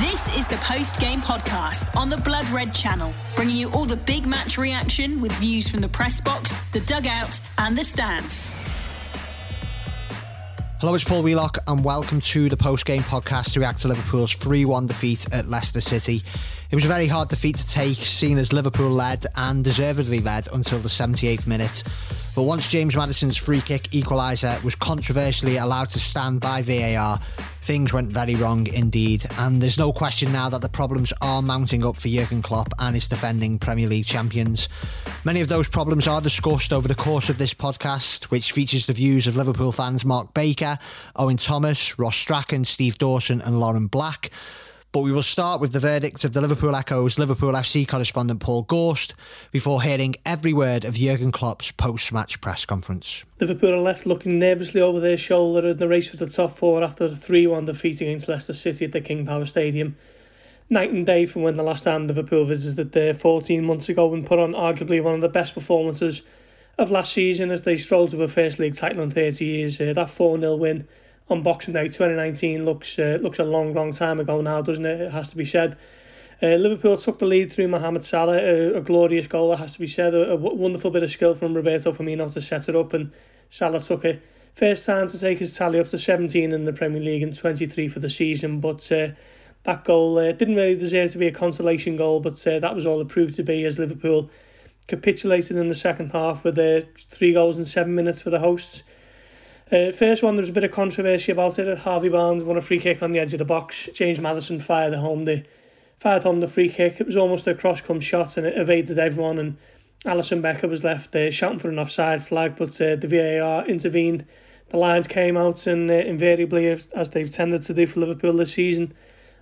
This is the post game podcast on the Blood Red channel, bringing you all the big match reaction with views from the press box, the dugout, and the stands. Hello, it's Paul Wheelock, and welcome to the post game podcast to react to Liverpool's 3 1 defeat at Leicester City. It was a very hard defeat to take, seen as Liverpool led and deservedly led until the 78th minute. But once James Maddison's free kick equaliser was controversially allowed to stand by VAR, things went very wrong indeed. And there's no question now that the problems are mounting up for Jurgen Klopp and his defending Premier League champions. Many of those problems are discussed over the course of this podcast, which features the views of Liverpool fans Mark Baker, Owen Thomas, Ross Strachan, Steve Dawson, and Lauren Black. But we will start with the verdict of the Liverpool Echo's Liverpool FC correspondent Paul Gorst before hearing every word of Jurgen Klopp's post match press conference. Liverpool are left looking nervously over their shoulder in the race for the top four after the 3 1 defeat against Leicester City at the King Power Stadium. Night and day from when the last time Liverpool visited there 14 months ago and put on arguably one of the best performances of last season as they strolled to a First League title in 30 years. Uh, that 4 0 win on Boxing Day 2019 looks uh, looks a long, long time ago now, doesn't it? It has to be said. Uh, Liverpool took the lead through Mohamed Salah, a, a glorious goal, it has to be said. A, a wonderful bit of skill from Roberto Firmino to set it up, and Salah took it. First time to take his tally up to 17 in the Premier League and 23 for the season, but uh, that goal uh, didn't really deserve to be a consolation goal, but uh, that was all it proved to be as Liverpool capitulated in the second half with uh, three goals in seven minutes for the hosts. Uh, first one, there was a bit of controversy about it. Harvey Barnes won a free kick on the edge of the box. James Maddison fired home the fired home the free kick. It was almost a cross come shot and it evaded everyone. And Alisson Becker was left uh, shouting for an offside flag, but uh, the VAR intervened. The lines came out and uh, invariably, as, they've tended to do for Liverpool this season,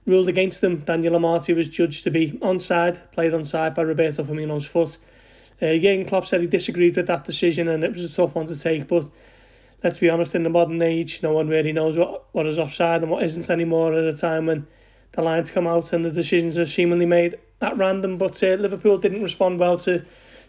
ruled against them. Daniel Amartey was judged to be onside, played onside by Roberto Firmino's foot. Uh, Jurgen Klopp said he disagreed with that decision and it was a tough one to take, but let's be honest, in the modern age, no one really knows what, what is offside and what isn't anymore at a time when the lines come out and the decisions are seemingly made at random. But uh, Liverpool didn't respond well to,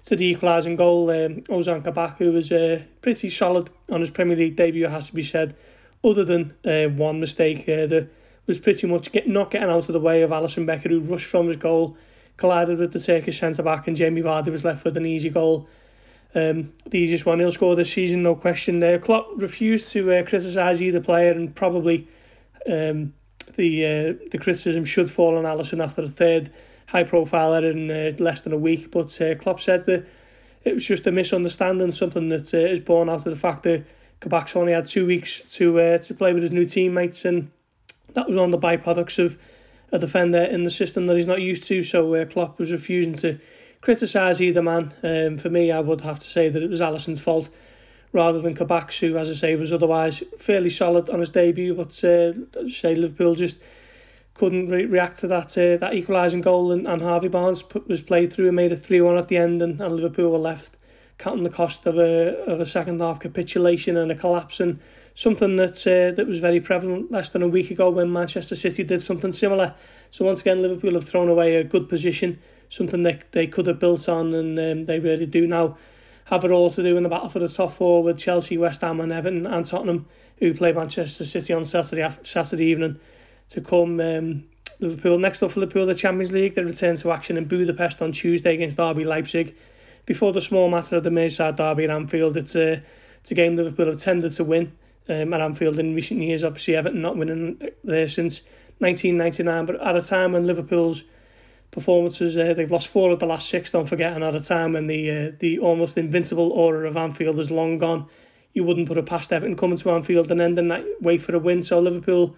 to the equalising goal. Um, Ozan Kabak, who was uh, pretty solid on his Premier League debut, has to be said, other than uh, one mistake uh, that was pretty much get, not getting out of the way of Alisson Becker, who rushed from his goal, collided with the Turkish centre back, and Jamie Vardy was left with an easy goal. Um, the easiest one he'll score this season, no question. There, Klopp refused to uh, criticise either player, and probably um, the uh, the criticism should fall on Alisson after the third high-profile error in uh, less than a week. But uh, Klopp said that it was just a misunderstanding, something that uh, is born out of the fact that Kabak's only had two weeks to uh, to play with his new teammates, and that was one of the byproducts of a defender in the system that he's not used to. So uh, Klopp was refusing to criticise either man. Um, for me, I would have to say that it was Alisson's fault rather than Kabak's, who, as I say, was otherwise fairly solid on his debut. But uh, say Liverpool just couldn't re- react to that uh, that equalising goal, and, and Harvey Barnes put, was played through and made a 3 1 at the end, and, and Liverpool were left counting the cost of a of a second half capitulation and a collapse, and something that uh, that was very prevalent less than a week ago when Manchester City did something similar. So once again, Liverpool have thrown away a good position something they, they could have built on, and um, they really do now have it all to do in the battle for the top four with Chelsea, West Ham, and Everton and Tottenham, who play Manchester City on Saturday Saturday evening to come. Um, Liverpool next up for Liverpool, the Champions League. They return to action in Budapest on Tuesday against RB Leipzig. Before the small matter of the Merseyside derby at Anfield, it's a, it's a game Liverpool have tended to win um, at Anfield in recent years. Obviously, Everton not winning there since 1999, but at a time when Liverpool's performances. Uh, they've lost four of the last six. Don't forget, and at a time when the uh, the almost invincible aura of Anfield is long gone, you wouldn't put it past Everton coming to Anfield and ending that way for a win. So Liverpool.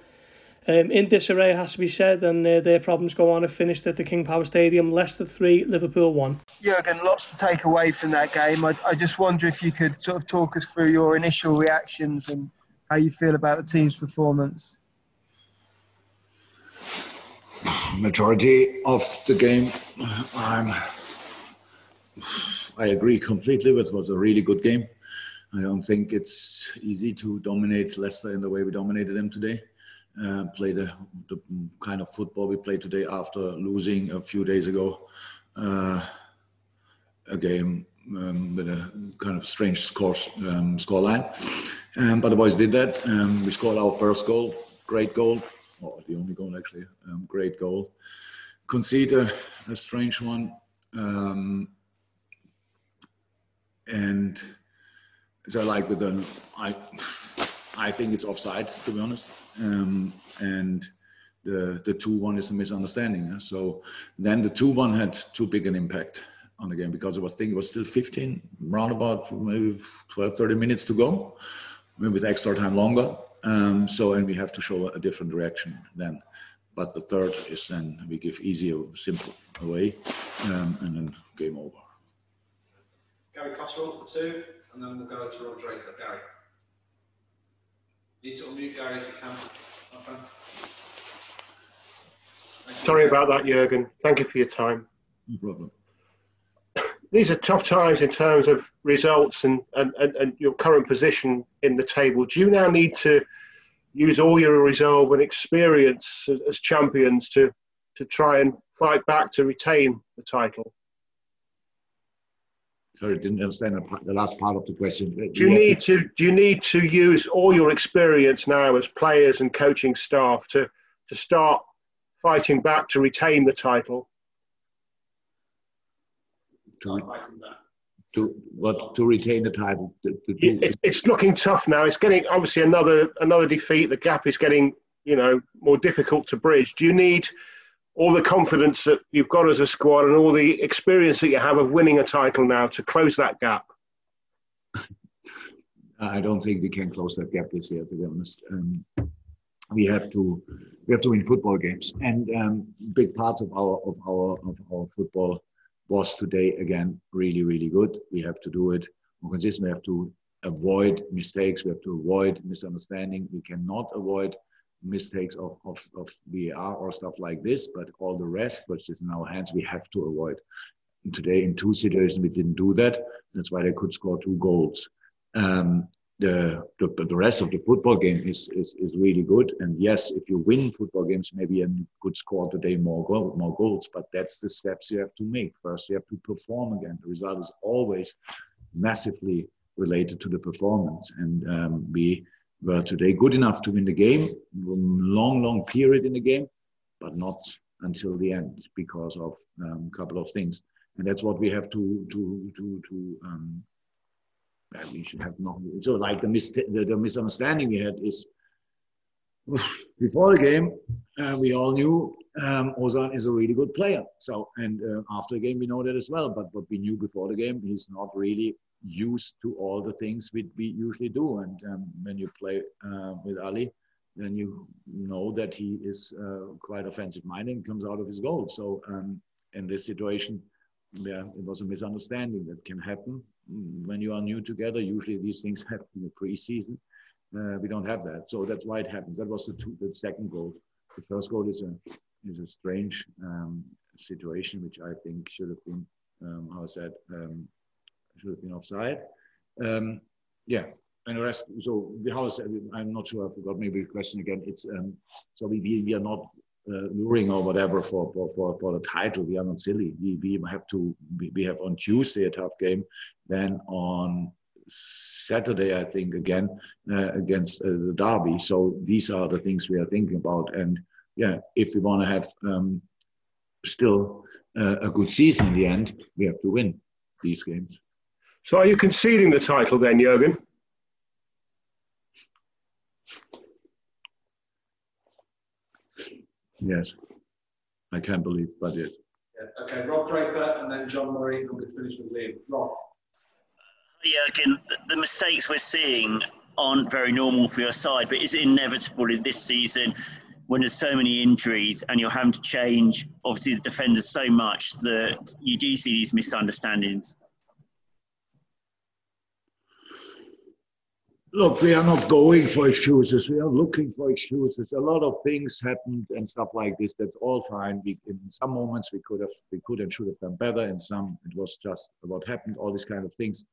Um, in disarray, has to be said, and uh, their problems go on. Have finished at the King Power Stadium. Leicester three, Liverpool one. Jurgen, lots to take away from that game. I, I just wonder if you could sort of talk us through your initial reactions and how you feel about the team's performance majority of the game, I'm, I agree completely with it was a really good game. I don't think it's easy to dominate Leicester in the way we dominated them today. Uh, play the, the kind of football we played today after losing a few days ago. Uh, a game um, with a kind of strange score um, scoreline. Um, but the boys did that. Um, we scored our first goal, great goal. Or the only goal actually. Um, great goal. Concede a, a strange one. Um, and so like with the, I, I think it's offside to be honest. Um, and the the two one is a misunderstanding. So then the two one had too big an impact on the game because it was I think it was still 15, round about maybe 12, 30 minutes to go, maybe with extra time longer. Um, so and we have to show a different reaction then. But the third is then we give easy, simple away, um, and then game over. Gary Cotterill for two, and then we'll go to Rob Draper. Gary. Need to unmute Gary if you can. Sorry about that, Jurgen. Thank you for your time. No problem. These are tough times in terms of results and, and, and, and your current position in the table. Do you now need to use all your resolve and experience as, as champions to, to try and fight back to retain the title? Sorry, didn't understand the last part of the question. Do you need to do you need to use all your experience now as players and coaching staff to to start fighting back to retain the title? To, to what to retain the title? To, to it's, it's looking tough now. It's getting obviously another another defeat. The gap is getting you know more difficult to bridge. Do you need all the confidence that you've got as a squad and all the experience that you have of winning a title now to close that gap? I don't think we can close that gap this year, to be honest. Um, we have to we have to win football games, and um, big parts of our of our of our football was today again really really good. We have to do it more consistent. We have to avoid mistakes. We have to avoid misunderstanding. We cannot avoid mistakes of, of, of VAR or stuff like this, but all the rest, which is in our hands, we have to avoid. And today, in two situations, we didn't do that. That's why they could score two goals. Um, the, the, the rest of the football game is, is, is really good. And yes, if you win football games, maybe you could score today more goal, more goals. But that's the steps you have to make. First, you have to perform again. The result is always massively related to the performance, and um, we were today good enough to win the game, long, long period in the game, but not until the end because of um, a couple of things. And that's what we have to to to to. Um, we should have not. So like the, mis- the, the misunderstanding we had is before the game, uh, we all knew um, Ozan is a really good player. So, and uh, after the game, we know that as well. But what we knew before the game, he's not really used to all the things we, we usually do. And um, when you play uh, with Ali, then you know that he is uh, quite offensive minded and comes out of his goal. So um, in this situation, yeah, it was a misunderstanding that can happen when you are new together. Usually these things happen in the preseason. Uh, we don't have that, so that's why it happened. That was the, two, the second goal. The first goal is a is a strange um, situation, which I think should have been, um, how I said, um, should have been offside. Um, yeah, and the rest. So the house. I'm not sure. I forgot. Maybe the question again. It's um, so we, we are not luring or whatever for, for for for the title. We are not silly. We we have to. We, we have on Tuesday a tough game. Then on Saturday, I think again uh, against uh, the Derby. So these are the things we are thinking about. And yeah, if we want to have um, still uh, a good season in the end, we have to win these games. So are you conceding the title then, Jurgen? Yes, I can't believe, but yes. Yeah. Okay, Rob Draper and then John Murray, and we'll finish with Liam. Rob. Jurgen, the mistakes we're seeing aren't very normal for your side, but is it inevitable in this season when there's so many injuries and you're having to change, obviously, the defenders so much that you do see these misunderstandings? Look, we are not going for excuses. We are looking for excuses. A lot of things happened and stuff like this. That's all fine. We, in some moments we could have, we could and should have done better. In some, it was just what happened. All these kind of things.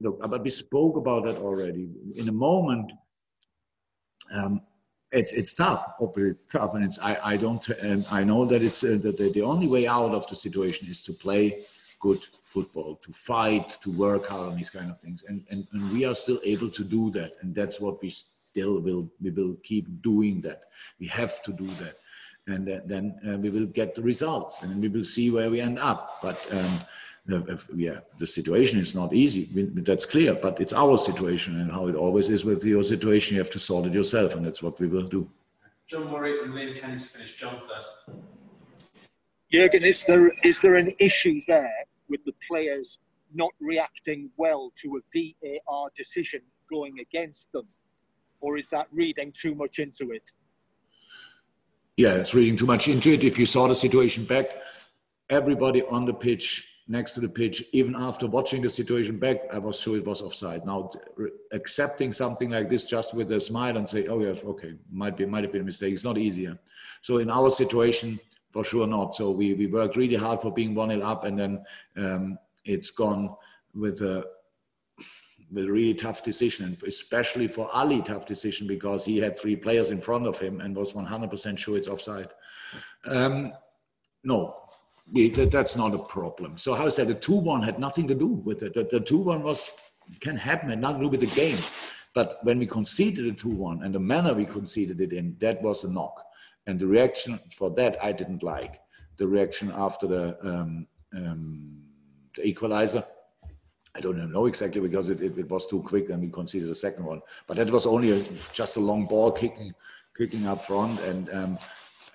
Look, but we spoke about that already. In a moment, um, it's it's tough. Obviously, it's tough, and it's I I don't and I know that it's uh, that the, the only way out of the situation is to play good football, to fight, to work hard on these kind of things. And, and, and we are still able to do that. And that's what we still will we will keep doing that. We have to do that, and then uh, we will get the results, and we will see where we end up. But um, yeah, the situation is not easy. That's clear, but it's our situation, and how it always is with your situation, you have to sort it yourself, and that's what we will do. John Murray and Liam to finish. John first. Jurgen, is there is there an issue there with the players not reacting well to a VAR decision going against them, or is that reading too much into it? Yeah, it's reading too much into it. If you saw the situation back, everybody on the pitch next to the pitch, even after watching the situation back, I was sure it was offside. Now, accepting something like this just with a smile and say, "Oh yes, okay, might be might have been a mistake," it's not easier. So in our situation, for sure not. So we we worked really hard for being one 0 up, and then um, it's gone with a with a really tough decision, especially for Ali, tough decision because he had three players in front of him and was 100% sure it's offside. Um, no, we, that, that's not a problem. So how is that? the two one had nothing to do with it. The, the two one was can happen and nothing to do with the game. But when we conceded the two one and the manner we conceded it in, that was a knock. And the reaction for that I didn't like. The reaction after the um, um, the equalizer. I don't know exactly because it, it, it, was too quick and we conceded the second one. But that was only a, just a long ball kicking kicking up front and um,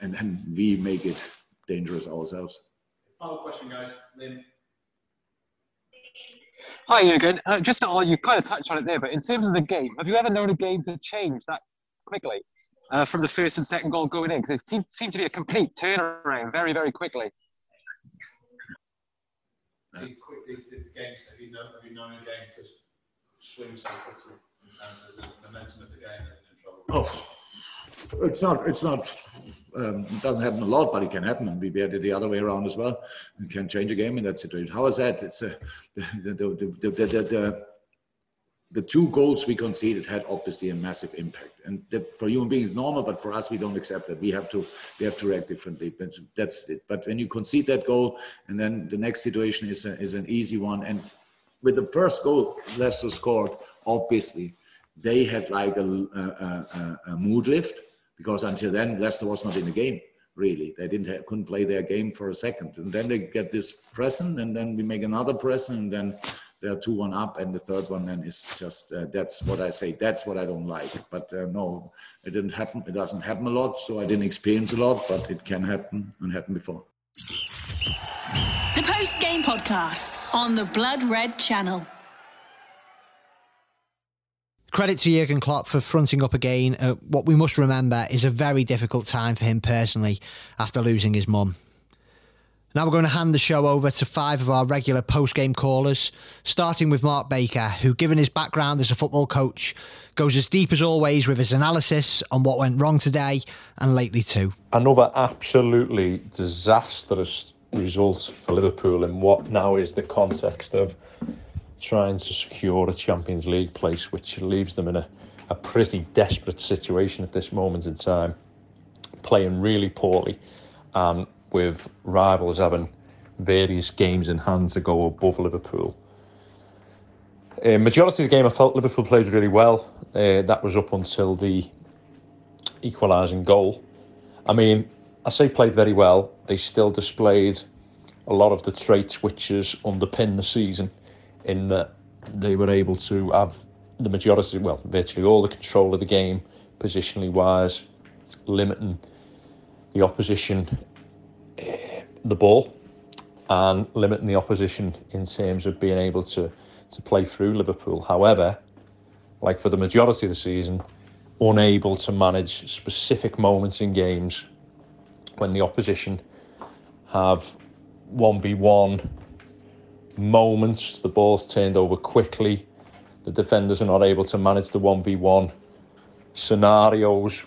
and then we make it dangerous ourselves. Final question, guys. Lynn. Hi, Jurgen. Uh, just all you kind of touched on it there, but in terms of the game, have you ever known a game to change that quickly uh, from the first and second goal going in? Because it seemed, seemed to be a complete turnaround very, very quickly. How quickly did the game, have you, known, have you known a game to swing so quickly in terms of the momentum of the game and in trouble? Oh it's not it's not um, it doesn't happen a lot, but it can happen, and we had it the other way around as well. We can change a game in that situation. How is that? It's a, the, the, the, the, the, the two goals we conceded had obviously a massive impact, and that for human beings normal, but for us we don't accept that. We have to we have to react differently. But that's it. But when you concede that goal, and then the next situation is a, is an easy one, and with the first goal Leicester scored, obviously they had like a, a, a, a mood lift because until then Leicester was not in the game really. They didn't have, couldn't play their game for a second, and then they get this present, and then we make another present, and then they're two one up, and the third one then is just uh, that's what I say. That's what I don't like. But uh, no, it didn't happen. It doesn't happen a lot, so I didn't experience a lot, but it can happen and happen before. The post game podcast on the Blood Red Channel. Credit to Jurgen Klopp for fronting up again at what we must remember is a very difficult time for him personally after losing his mum. Now we're going to hand the show over to five of our regular post game callers, starting with Mark Baker, who, given his background as a football coach, goes as deep as always with his analysis on what went wrong today and lately too. Another absolutely disastrous result for Liverpool in what now is the context of trying to secure a Champions League place, which leaves them in a, a pretty desperate situation at this moment in time, playing really poorly, and with rivals having various games in hand to go above Liverpool. Uh, majority of the game, I felt Liverpool played really well. Uh, that was up until the equalising goal. I mean, I say played very well. They still displayed a lot of the traits which has underpinned the season in that they were able to have the majority, well, virtually all the control of the game, positionally wise, limiting the opposition the ball and limiting the opposition in terms of being able to to play through Liverpool. However, like for the majority of the season, unable to manage specific moments in games when the opposition have 1v1 moments. The ball's turned over quickly. The defenders are not able to manage the 1v1 scenarios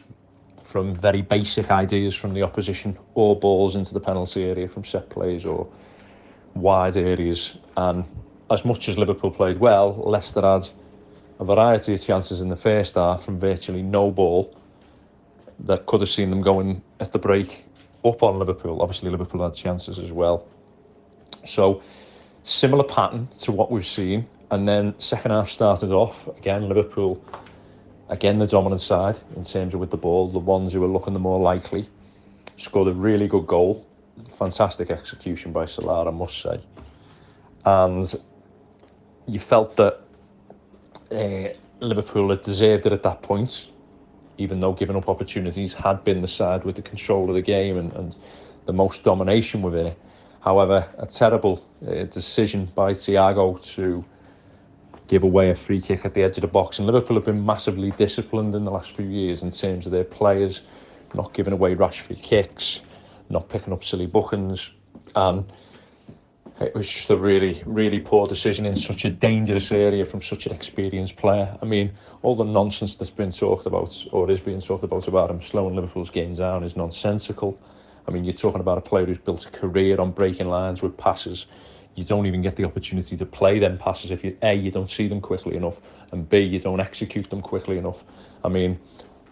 from very basic ideas from the opposition or balls into the penalty area from set plays or wide areas. And as much as Liverpool played well, Leicester had a variety of chances in the first half from virtually no ball that could have seen them going at the break up on Liverpool. Obviously, Liverpool had chances as well. So Similar pattern to what we've seen. And then second half started off again. Liverpool again the dominant side in terms of with the ball, the ones who were looking the more likely. Scored a really good goal, fantastic execution by Salah, I must say. And you felt that uh, Liverpool had deserved it at that point, even though giving up opportunities had been the side with the control of the game and, and the most domination within it. However, a terrible uh, decision by Thiago to give away a free kick at the edge of the box. And Liverpool have been massively disciplined in the last few years in terms of their players, not giving away rash free kicks, not picking up silly bookings. And it was just a really, really poor decision in such a dangerous area from such an experienced player. I mean, all the nonsense that's been talked about, or is being talked about about him slowing Liverpool's game down, is nonsensical. I mean, you're talking about a player who's built a career on breaking lines with passes you don't even get the opportunity to play them passes if you a you don't see them quickly enough and b you don't execute them quickly enough. I mean,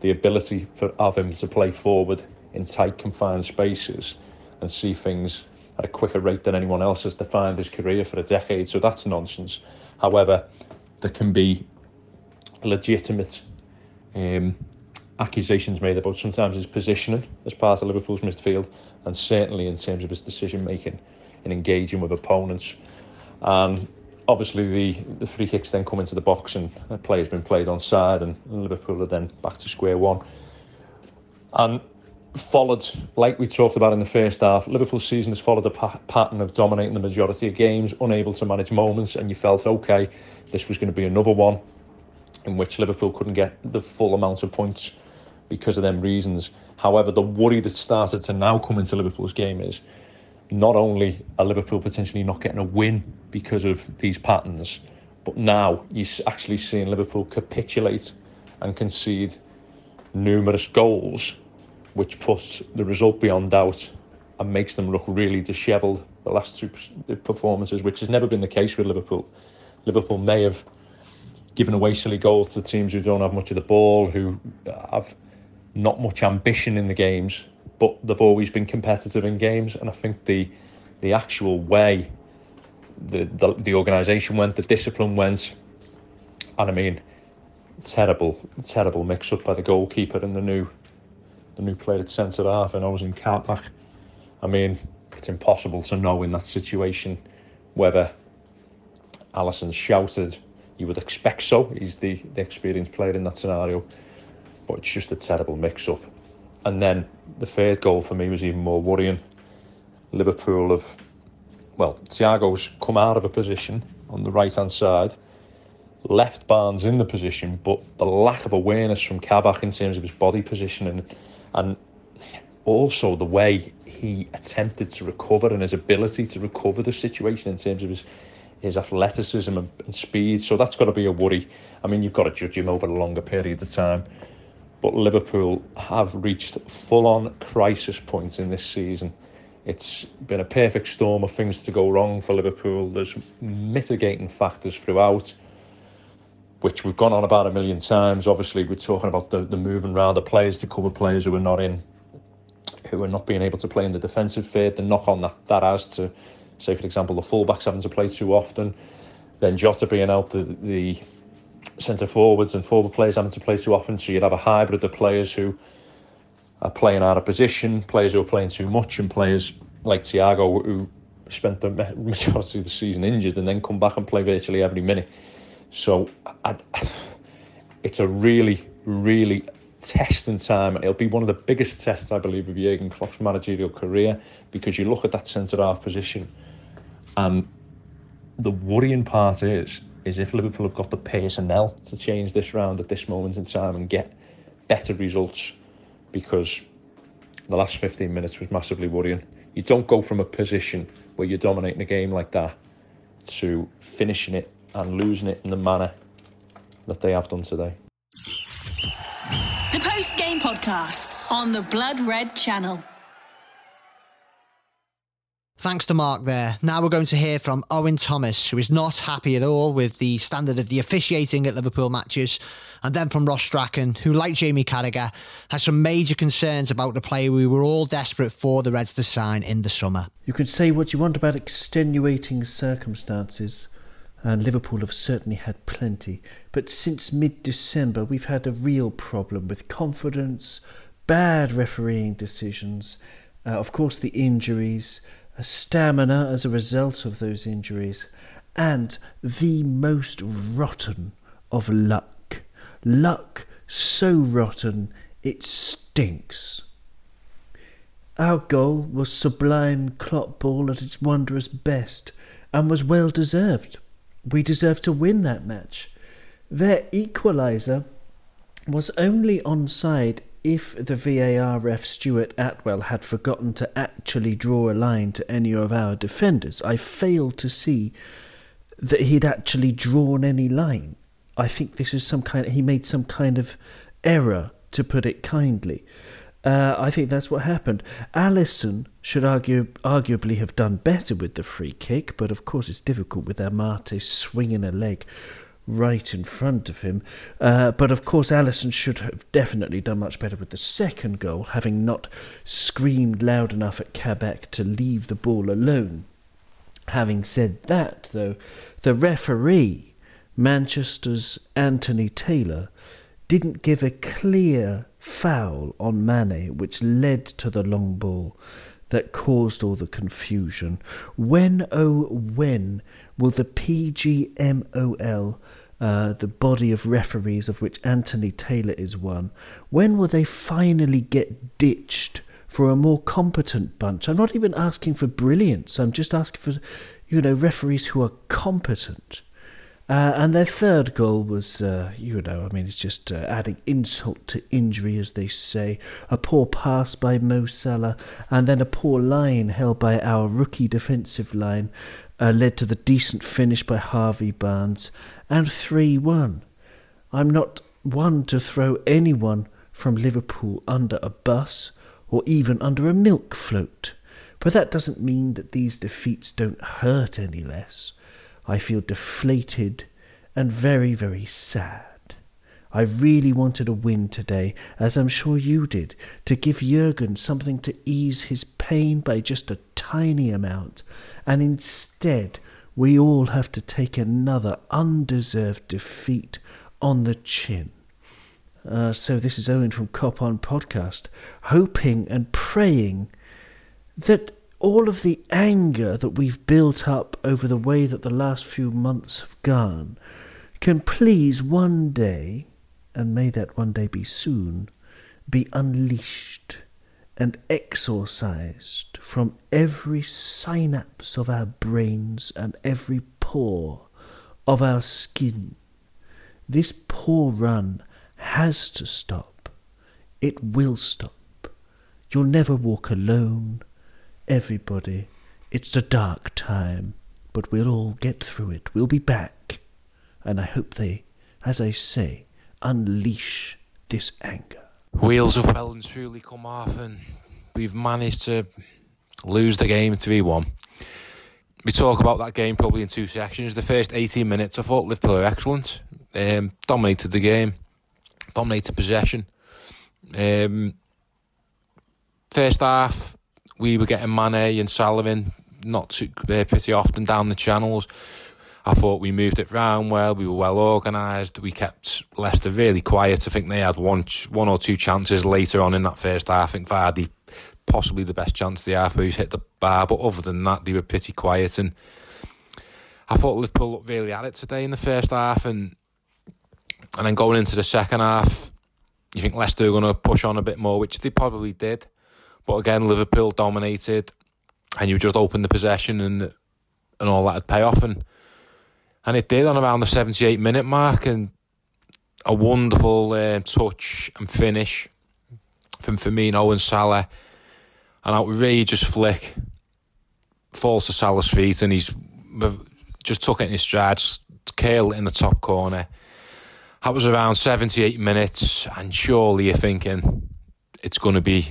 the ability for of him to play forward in tight confined spaces and see things at a quicker rate than anyone else has defined his career for a decade. So that's nonsense. However, there can be legitimate um, accusations made about sometimes his positioning as part of Liverpool's midfield and certainly in terms of his decision making in engaging with opponents. And obviously, the, the free kicks then come into the box and the player's been played on side, and Liverpool are then back to square one. And followed, like we talked about in the first half, Liverpool's season has followed a pa- pattern of dominating the majority of games, unable to manage moments, and you felt, okay, this was going to be another one in which Liverpool couldn't get the full amount of points because of them reasons. However, the worry that started to now come into Liverpool's game is not only are Liverpool potentially not getting a win because of these patterns, but now you're actually seeing Liverpool capitulate and concede numerous goals, which puts the result beyond doubt and makes them look really dishevelled the last two performances, which has never been the case with Liverpool. Liverpool may have given away silly goals to teams who don't have much of the ball, who have not much ambition in the games, but they've always been competitive in games. And I think the the actual way the the, the organisation went, the discipline went, and I mean, terrible, terrible mix up by the goalkeeper and the new the new player at centre half, and I was in Kabak. I mean, it's impossible to know in that situation whether Alisson shouted. You would expect so. He's the, the experienced player in that scenario, but it's just a terrible mix up. And then the third goal for me was even more worrying. Liverpool have, well, Thiago's come out of a position on the right hand side, left Barnes in the position, but the lack of awareness from Kabak in terms of his body position and, and also the way he attempted to recover and his ability to recover the situation in terms of his his athleticism and speed. So that's got to be a worry. I mean, you've got to judge him over a longer period of time but Liverpool have reached full on crisis point in this season. It's been a perfect storm of things to go wrong for Liverpool. There's mitigating factors throughout, which we've gone on about a million times. Obviously, we're talking about the, the moving around the players to cover players who are not in, who are not being able to play in the defensive third. The knock on that that has to, say for example, the fullbacks having to play too often, then Jota being out, the the centre forwards and forward players having to play too often. So you'd have a hybrid of players who are playing out of position, players who are playing too much, and players like Thiago who spent the majority of the season injured and then come back and play virtually every minute. So I, it's a really, really testing time. And it'll be one of the biggest tests, I believe, of Jurgen Klopp's managerial career because you look at that centre half position and the worrying part is is if Liverpool have got the personnel to change this round at this moment in time and get better results because the last 15 minutes was massively worrying. You don't go from a position where you're dominating a game like that to finishing it and losing it in the manner that they have done today. The post game podcast on the Blood Red channel. Thanks to Mark there. Now we're going to hear from Owen Thomas, who is not happy at all with the standard of the officiating at Liverpool matches, and then from Ross Strachan, who, like Jamie Carragher, has some major concerns about the player we were all desperate for the Reds to sign in the summer. You can say what you want about extenuating circumstances, and Liverpool have certainly had plenty. But since mid December, we've had a real problem with confidence, bad refereeing decisions, uh, of course, the injuries, stamina as a result of those injuries, and the most rotten of luck. Luck so rotten it stinks. Our goal was sublime Klopp ball at its wondrous best, and was well deserved. We deserved to win that match. Their equaliser was only onside if the VAR ref Stuart Atwell had forgotten to actually draw a line to any of our defenders. I failed to see that he'd actually drawn any line. I think this is some kind. Of, he made some kind of error, to put it kindly. Uh, I think that's what happened. Alisson should argue, arguably have done better with the free kick, but of course it's difficult with Amartey swinging a leg right in front of him. Uh, but of course, Alisson should have definitely done much better with the second goal, having not screamed loud enough at Kabak to leave the ball alone. Having said that, though, the referee, Manchester's Anthony Taylor, didn't give a clear foul on Mane, which led to the long ball that caused all the confusion. When, oh, when will the PGMOL, uh, the body of referees of which Anthony Taylor is one, when will they finally get ditched for a more competent bunch? I'm not even asking for brilliance, I'm just asking for, you know, referees who are competent. Uh, and their third goal was, uh, you know, I mean, it's just uh, adding insult to injury, as they say. A poor pass by Mo Salah, and then a poor line held by our rookie defensive line uh, led to the decent finish by Harvey Barnes, and 3 1. I'm not one to throw anyone from Liverpool under a bus or even under a milk float, but that doesn't mean that these defeats don't hurt any less. I feel deflated and very, very sad. I really wanted a win today, as I'm sure you did, to give Jurgen something to ease his pain by just a tiny amount, and instead we all have to take another undeserved defeat on the chin. Uh, so this is Owen from Cop On Podcast, hoping and praying that all of the anger that we've built up over the way that the last few months have gone can please one day, and may that one day be soon, be unleashed and exorcised from every synapse of our brains and every pore of our skin. This poor run has to stop. It will stop. You'll never walk alone everybody. It's a dark time, but we'll all get through it. We'll be back. And I hope they, as I say, unleash this anger. Wheels have well and truly come off, and we've managed to lose the game 3 1. We talk about that game probably in two sections. The first 18 minutes, I thought Liverpool were excellent. Um, dominated the game, dominated possession. Um, first half, we were getting Mane and Sullivan not too uh, pretty often down the channels. I thought we moved it round well. We were well organised. We kept Leicester really quiet. I think they had one one or two chances later on in that first half. I think Vardy possibly the best chance they have where he's hit the bar. But other than that, they were pretty quiet. And I thought Liverpool looked really at it today in the first half. And and then going into the second half, you think Leicester are going to push on a bit more, which they probably did. But again, Liverpool dominated, and you just opened the possession and and all that would pay off, and and it did on around the 78 minute mark, and a wonderful uh, touch and finish from Firmino and Salah, an outrageous flick falls to Salah's feet, and he's just took it in his stride, curled it in the top corner. That was around 78 minutes, and surely you're thinking it's going to be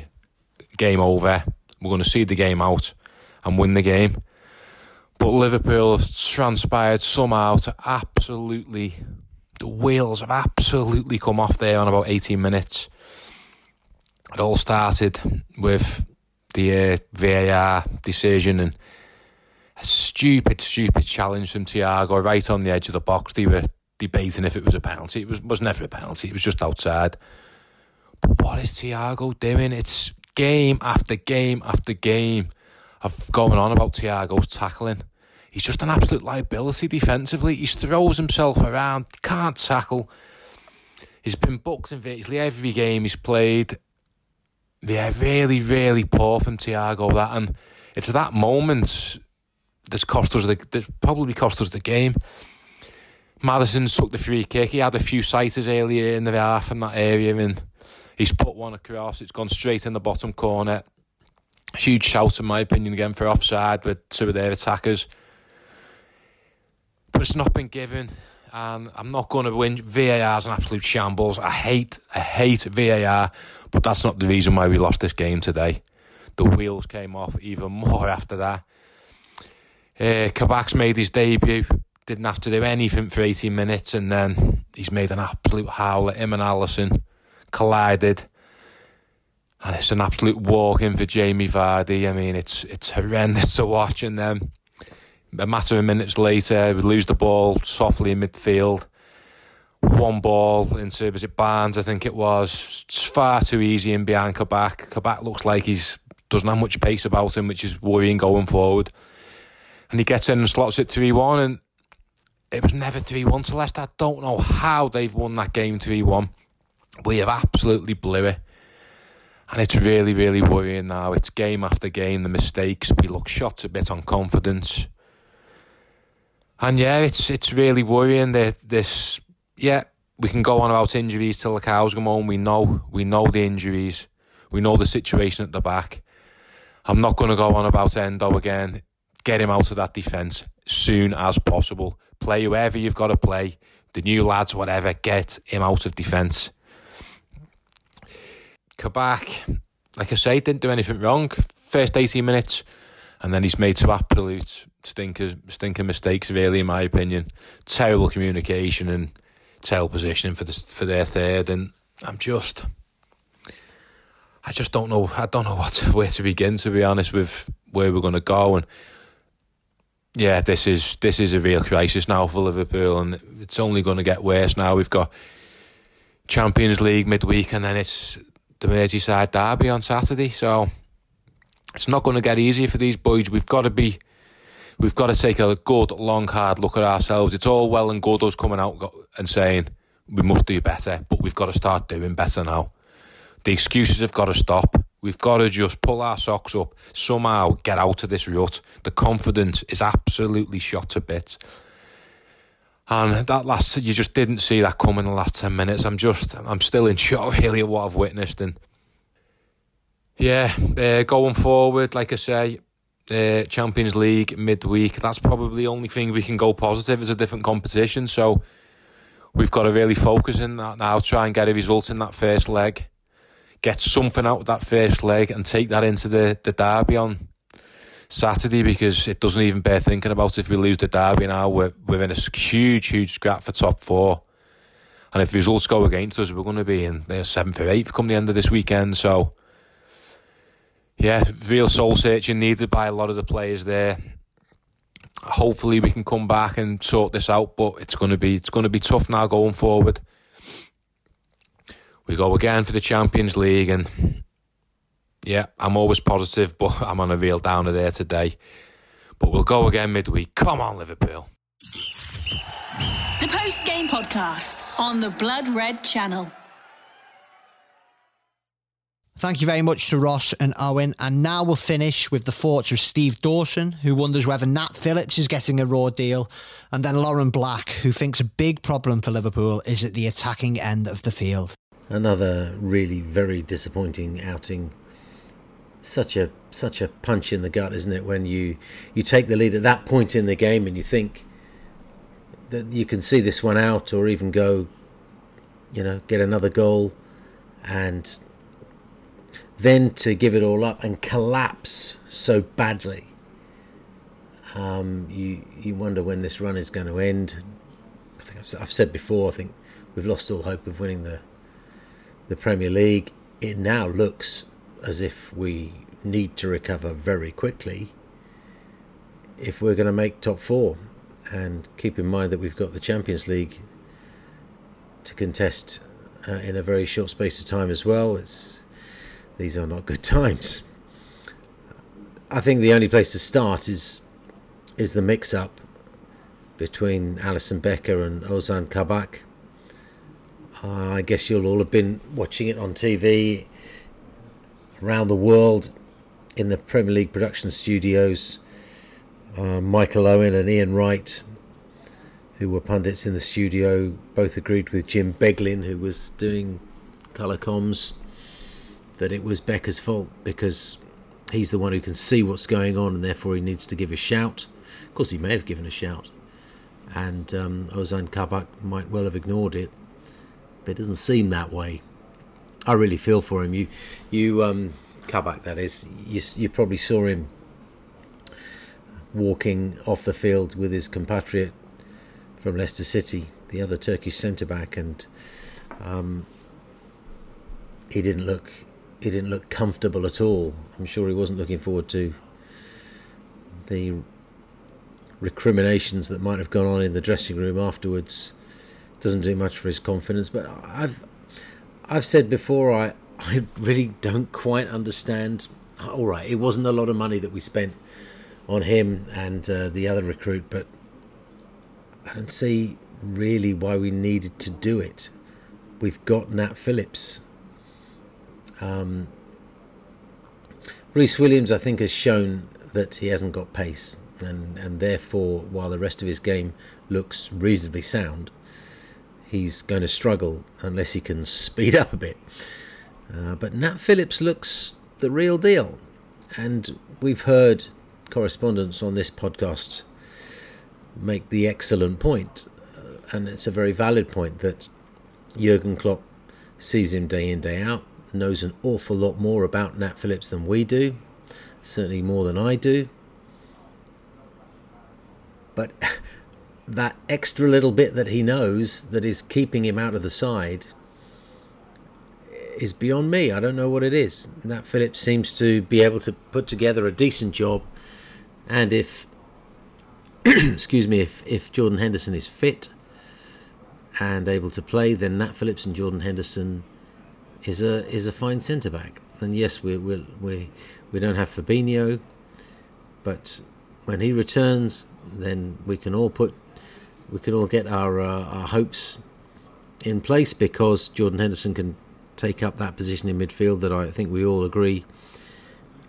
game over. We're going to see the game out and win the game. But Liverpool have transpired somehow to absolutely, the wheels have absolutely come off there on about 18 minutes. It all started with the uh, VAR decision and a stupid, stupid challenge from Thiago right on the edge of the box. They were debating if it was a penalty. It was was never a penalty. It was just outside. But what is Thiago doing? It's game after game after game of going on about Thiago's tackling. He's just an absolute liability defensively. He throws himself around, can't tackle. He's been booked in virtually every game he's played. Yeah, really, really poor from Thiago that, and it's that moment that's cost us the that's probably cost us the game. Maddison took the free kick. He had a few sighters earlier in the half in that area, and he's put one across. It's gone straight in the bottom corner. Huge shout, in my opinion, again for offside with two of their attackers. But it's not been given, and I'm not going to win. VAR's an absolute shambles. I hate, I hate VAR, but that's not the reason why we lost this game today. The wheels came off even more after that. Uh, Kabak's made his debut didn't have to do anything for 18 minutes, and then he's made an absolute howler. Him and Alisson collided, and it's an absolute walk in for Jamie Vardy. I mean, it's it's horrendous to watch. And then a matter of minutes later, we lose the ball softly in midfield. One ball into was it Barnes? I think it was. It's far too easy in behind Kabak. Kabak looks like he's doesn't have much pace about him, which is worrying going forward. And he gets in and slots it 3 1. And it was never 3 1 to Leicester. I don't know how they've won that game 3 1. We have absolutely blew it. And it's really, really worrying now. It's game after game, the mistakes. We look shot a bit on confidence. And yeah, it's it's really worrying that this yeah, we can go on about injuries till the cows come home. We know we know the injuries. We know the situation at the back. I'm not gonna go on about Hendo again. Get him out of that defence soon as possible. Play whoever you've got to play. The new lads, whatever, get him out of defence. Kabak, like I say, didn't do anything wrong. First 18 minutes, and then he's made some absolute stinkers, stinker mistakes, really, in my opinion. Terrible communication and terrible positioning for the, for their third. And I'm just, I just don't know. I don't know what to, where to begin, to be honest, with where we're going to go. And yeah, this is this is a real crisis now for Liverpool, and it's only going to get worse now. We've got Champions League midweek, and then it's the Merseyside derby on Saturday. So it's not going to get easier for these boys. We've got to be, we've got to take a good, long, hard look at ourselves. It's all well and good us coming out and saying we must do better, but we've got to start doing better now. The excuses have got to stop. We've got to just pull our socks up, somehow get out of this rut. The confidence is absolutely shot to bits. And that last, you just didn't see that coming in the last 10 minutes. I'm just, I'm still in shock really at what I've witnessed. And yeah, uh, going forward, like I say, uh, Champions League midweek, that's probably the only thing we can go positive. It's a different competition. So we've got to really focus in that now, try and get a result in that first leg get something out of that first leg and take that into the, the derby on Saturday because it doesn't even bear thinking about if we lose the derby now. We're, we're in a huge, huge scrap for top four. And if results go against us, we're going to be in the seventh or eighth come the end of this weekend. So, yeah, real soul searching needed by a lot of the players there. Hopefully, we can come back and sort this out, but it's going to be it's going to be tough now going forward we go again for the Champions League, and yeah, I'm always positive, but I'm on a real downer there today. But we'll go again midweek. Come on, Liverpool. The post game podcast on the Blood Red channel. Thank you very much to Ross and Owen. And now we'll finish with the thoughts of Steve Dawson, who wonders whether Nat Phillips is getting a raw deal, and then Lauren Black, who thinks a big problem for Liverpool is at the attacking end of the field another really very disappointing outing. Such a such a punch in the gut, isn't it? When you you take the lead at that point in the game and you think that you can see this one out, or even go, you know, get another goal, and then to give it all up and collapse so badly. Um, you you wonder when this run is going to end. I think I've, I've said before. I think we've lost all hope of winning the the Premier League, it now looks as if we need to recover very quickly if we're going to make top four. And keep in mind that we've got the Champions League to contest uh, in a very short space of time as well. It's these are not good times. I think the only place to start is is the mix-up between Alisson Becker and Ozan Kabak. I guess you'll all have been watching it on TV around the world in the Premier League production studios. Uh, Michael Owen and Ian Wright, who were pundits in the studio, both agreed with Jim Beglin, who was doing colour comms, that it was Becker's fault because he's the one who can see what's going on and therefore he needs to give a shout. Of course, he may have given a shout, and um, Ozan Kabak might well have ignored it, but it doesn't seem that way. I really feel for him. You, you, um, Kabak, that is. You, you probably saw him walking off the field with his compatriot from Leicester City, the other Turkish centre back, and um, he didn't look he didn't look comfortable at all. I'm sure he wasn't looking forward to the recriminations that might have gone on in the dressing room afterwards doesn't do much for his confidence. But I've I've said before I I really don't quite understand. All right, it wasn't a lot of money that we spent on him and uh, the other recruit, but I don't see really why we needed to do it. We've got Nat Phillips. Um, Rhys Williams, I think, has shown that he hasn't got pace and and therefore, while the rest of his game looks reasonably sound, he's going to struggle unless he can speed up a bit. Uh, but Nat Phillips looks the real deal, and we've heard correspondents on this podcast make the excellent point, uh, and it's a very valid point that Jurgen Klopp sees him day in day out, knows an awful lot more about Nat Phillips than we do, certainly more than I do. But that extra little bit that he knows that is keeping him out of the side is beyond me. I don't know what it is. Nat Phillips seems to be able to put together a decent job, and if excuse me, if if Jordan Henderson is fit and able to play, then Nat Phillips and Jordan Henderson is a is a fine centre back. And yes, we we we we don't have Fabinho, but when he returns, then we can all put we can all get our uh, our hopes in place because Jordan Henderson can take up that position in midfield that I think we all agree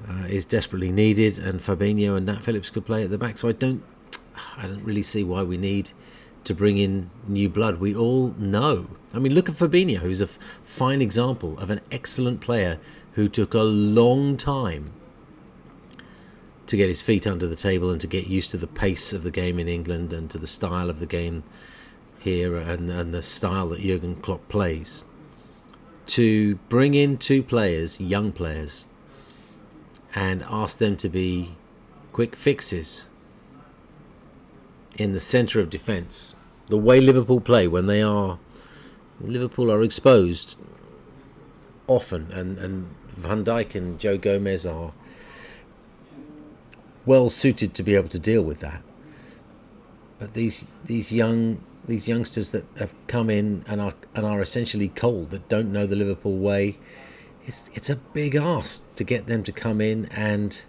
uh, is desperately needed, and Fabinho and Nat Phillips could play at the back. So I don't I don't really see why we need to bring in new blood. We all know. I mean, look at Fabinho, who's a f- fine example of an excellent player who took a long time to get his feet under the table and to get used to the pace of the game in England and to the style of the game here and, and the style that Jurgen Klopp plays. To bring in two players, young players, and ask them to be quick fixes in the centre of defence. The way Liverpool play when they are Liverpool are exposed often, and, and Van Dijk and Joe Gomez are well suited to be able to deal with that. But these these young these youngsters that have come in and are and are essentially cold that don't know the Liverpool way, it's it's a big ask to get them to come in and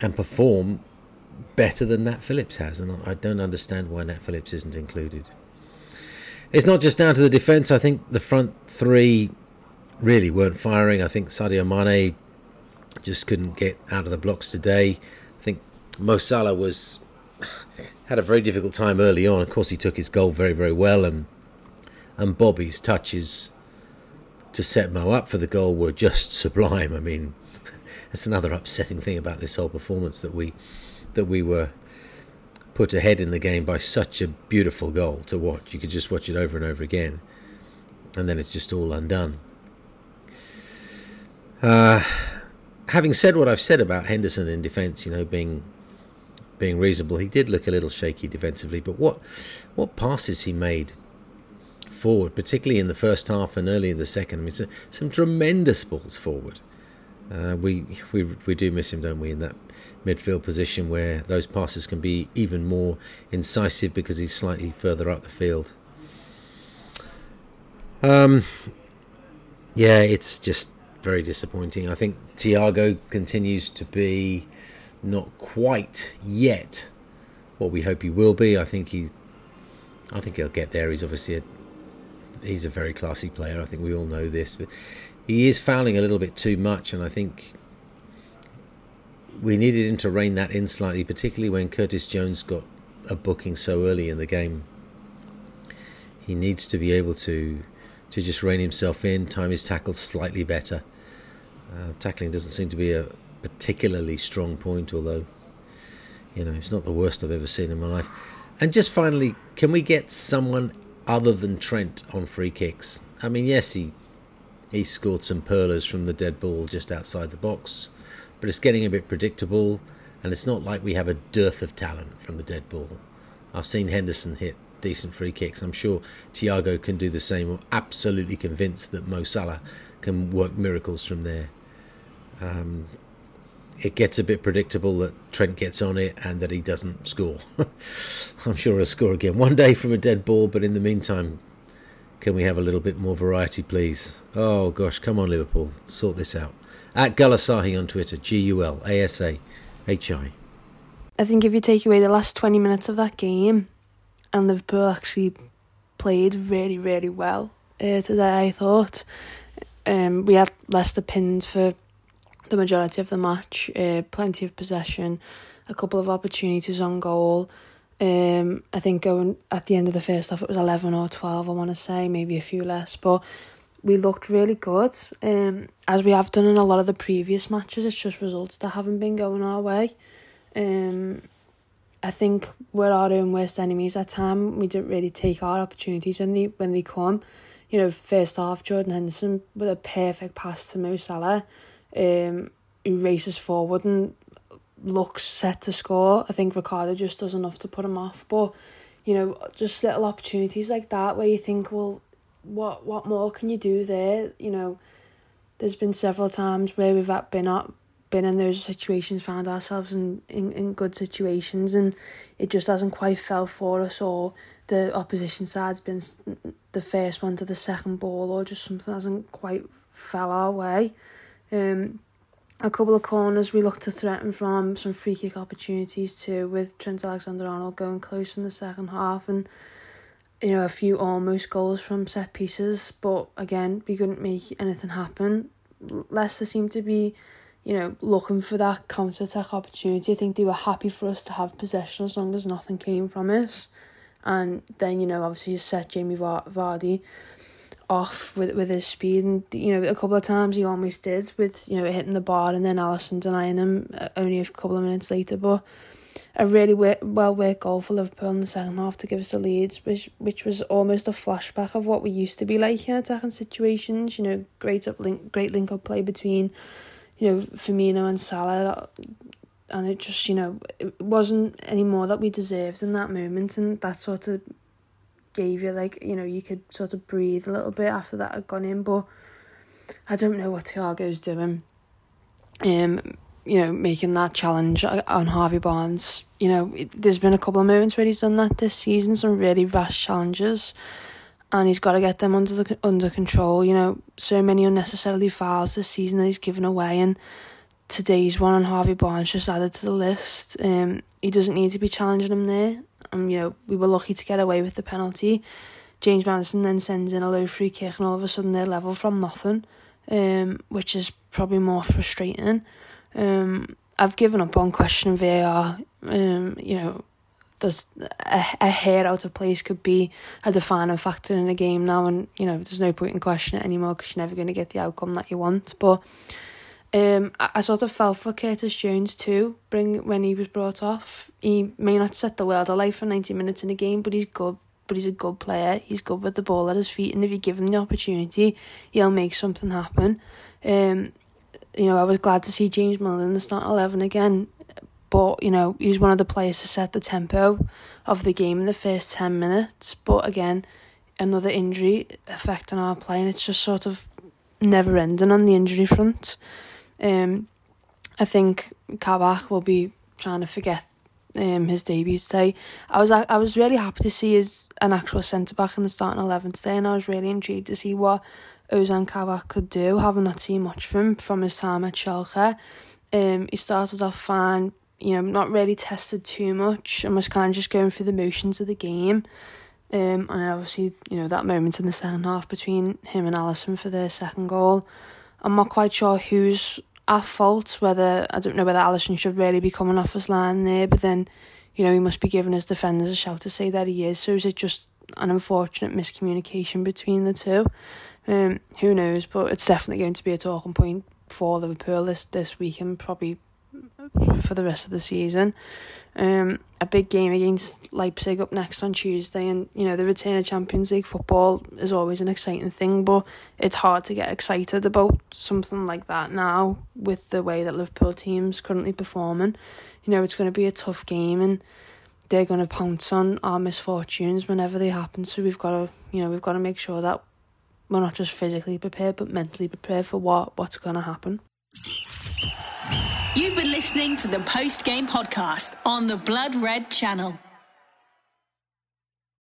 and perform better than Nat Phillips has, and I don't understand why Nat Phillips isn't included. It's not just down to the defence. I think the front three really weren't firing. I think Sadio Mane just couldn't get out of the blocks today. I think Mo Salah was had a very difficult time early on. Of course, he took his goal very, very well, and and Bobby's touches to set Mo up for the goal were just sublime. I mean, that's another upsetting thing about this whole performance that we that we were put ahead in the game by such a beautiful goal to watch. You could just watch it over and over again, and then it's just all undone. Uh, having said what I've said about Henderson in defence, you know, being being reasonable, he did look a little shaky defensively. But what what passes he made forward, particularly in the first half and early in the second, I mean, some tremendous balls forward. Uh, we, we we do miss him, don't we, in that midfield position where those passes can be even more incisive because he's slightly further up the field. Um, yeah, it's just very disappointing. I think Thiago continues to be not quite yet what we hope he will be. I think he, I think he'll get there. He's obviously a, he's a very classy player. I think we all know this, but he is fouling a little bit too much, and I think we needed him to rein that in slightly, particularly when Curtis Jones got a booking so early in the game. He needs to be able to to just rein himself in, time his tackles slightly better. Uh, tackling doesn't seem to be a particularly strong point, although you know it's not the worst I've ever seen in my life. And just finally, can we get someone other than Trent on free kicks? I mean, yes, he he scored some perlers from the dead ball just outside the box, but it's getting a bit predictable, and it's not like we have a dearth of talent from the dead ball. I've seen Henderson hit decent free kicks. I'm sure Thiago can do the same. I'm absolutely convinced that Mo Salah can work miracles from there. Um, it gets a bit predictable that Trent gets on it and that he doesn't score. I'm sure he'll score again one day from a dead ball, but in the meantime, can we have a little bit more variety, please? Oh gosh, come on, Liverpool, sort this out. At Gulasahi on Twitter, G U L A S A H I. I think if you take away the last 20 minutes of that game, and Liverpool actually played really, really well uh, today, I thought. Um, we had Leicester pinned for the majority of the match, uh, plenty of possession, a couple of opportunities on goal. Um, I think going at the end of the first half, it was 11 or 12, I want to say, maybe a few less, but we looked really good. Um, as we have done in a lot of the previous matches, it's just results that haven't been going our way. Um, I think we're our own worst enemies at time. We didn't really take our opportunities when they when they come. You know, first half Jordan Henderson with a perfect pass to Mo Salah, um, who races forward and looks set to score. I think Ricardo just does enough to put him off. But, you know, just little opportunities like that where you think, well, what what more can you do there? You know, there's been several times where we've been up been in those situations, found ourselves in, in, in good situations, and it just hasn't quite fell for us, or the opposition side's been the first one to the second ball, or just something hasn't quite fell our way. Um, a couple of corners we looked to threaten from, some free kick opportunities too, with Trent Alexander Arnold going close in the second half, and you know, a few almost goals from set pieces, but again, we couldn't make anything happen. Leicester seemed to be you know, looking for that counter attack opportunity. I think they were happy for us to have possession as long as nothing came from us. And then, you know, obviously you set Jamie Vardy off with with his speed and you know a couple of times he almost did with you know hitting the bar and then Alisson denying him uh, only a couple of minutes later. But a really well worked goal for Liverpool in the second half to give us the leads which which was almost a flashback of what we used to be like in attacking situations you know great up link great link up play between you know, Firmino and Salah, and it just, you know, it wasn't any more that we deserved in that moment, and that sort of gave you, like, you know, you could sort of breathe a little bit after that had gone in, but I don't know what Thiago's doing. Um, you know, making that challenge on Harvey Barnes. You know, it, there's been a couple of moments where he's done that this season, some really rash challenges and he's got to get them under the under control. You know, so many unnecessarily fouls this season that he's given away, and today's one on Harvey Barnes just added to the list. Um, he doesn't need to be challenging him there. Um, you know, we were lucky to get away with the penalty. James Maddison then sends in a low free kick, and all of a sudden they're level from nothing, um, which is probably more frustrating. Um, I've given up on questioning VAR. Um, you know, there's a, a hair out of place could be a defining factor in a game now, and you know there's no point in questioning it anymore because you're never going to get the outcome that you want. But um, I, I sort of felt for Curtis Jones too. Bring when he was brought off, he may not set the world alight for ninety minutes in a game, but he's good. But he's a good player. He's good with the ball at his feet, and if you give him the opportunity, he'll make something happen. Um, you know, I was glad to see James Milner in the start eleven again. But, you know, he was one of the players to set the tempo of the game in the first 10 minutes. But again, another injury affecting our play, and it's just sort of never ending on the injury front. Um, I think Kabak will be trying to forget um, his debut today. I was I was really happy to see his an actual centre back in the starting eleven today, and I was really intrigued to see what Ozan Kabak could do, having not seen much from him from his time at Schalke. Um, he started off fine, you know, not really tested too much, and was kind of just going through the motions of the game. Um, and obviously, you know, that moment in the second half between him and Alisson for their second goal. I'm not quite sure who's at fault, whether, I don't know whether Alisson should really be coming off his line there, but then, you know, he must be giving his defenders a shout to say that he is. So is it just an unfortunate miscommunication between the two? Um, who knows, but it's definitely going to be a talking point for Liverpool this, this week and probably for the rest of the season. Um, a big game against Leipzig up next on Tuesday, and you know the return of Champions League football is always an exciting thing, but it's hard to get excited about something like that now with the way that Liverpool team's currently performing. You know it's going to be a tough game, and they're going to pounce on our misfortunes whenever they happen. So we've got to, you know, we've got to make sure that we're not just physically prepared, but mentally prepared for what what's going to happen. You've been listening to the post game podcast on the Blood Red channel.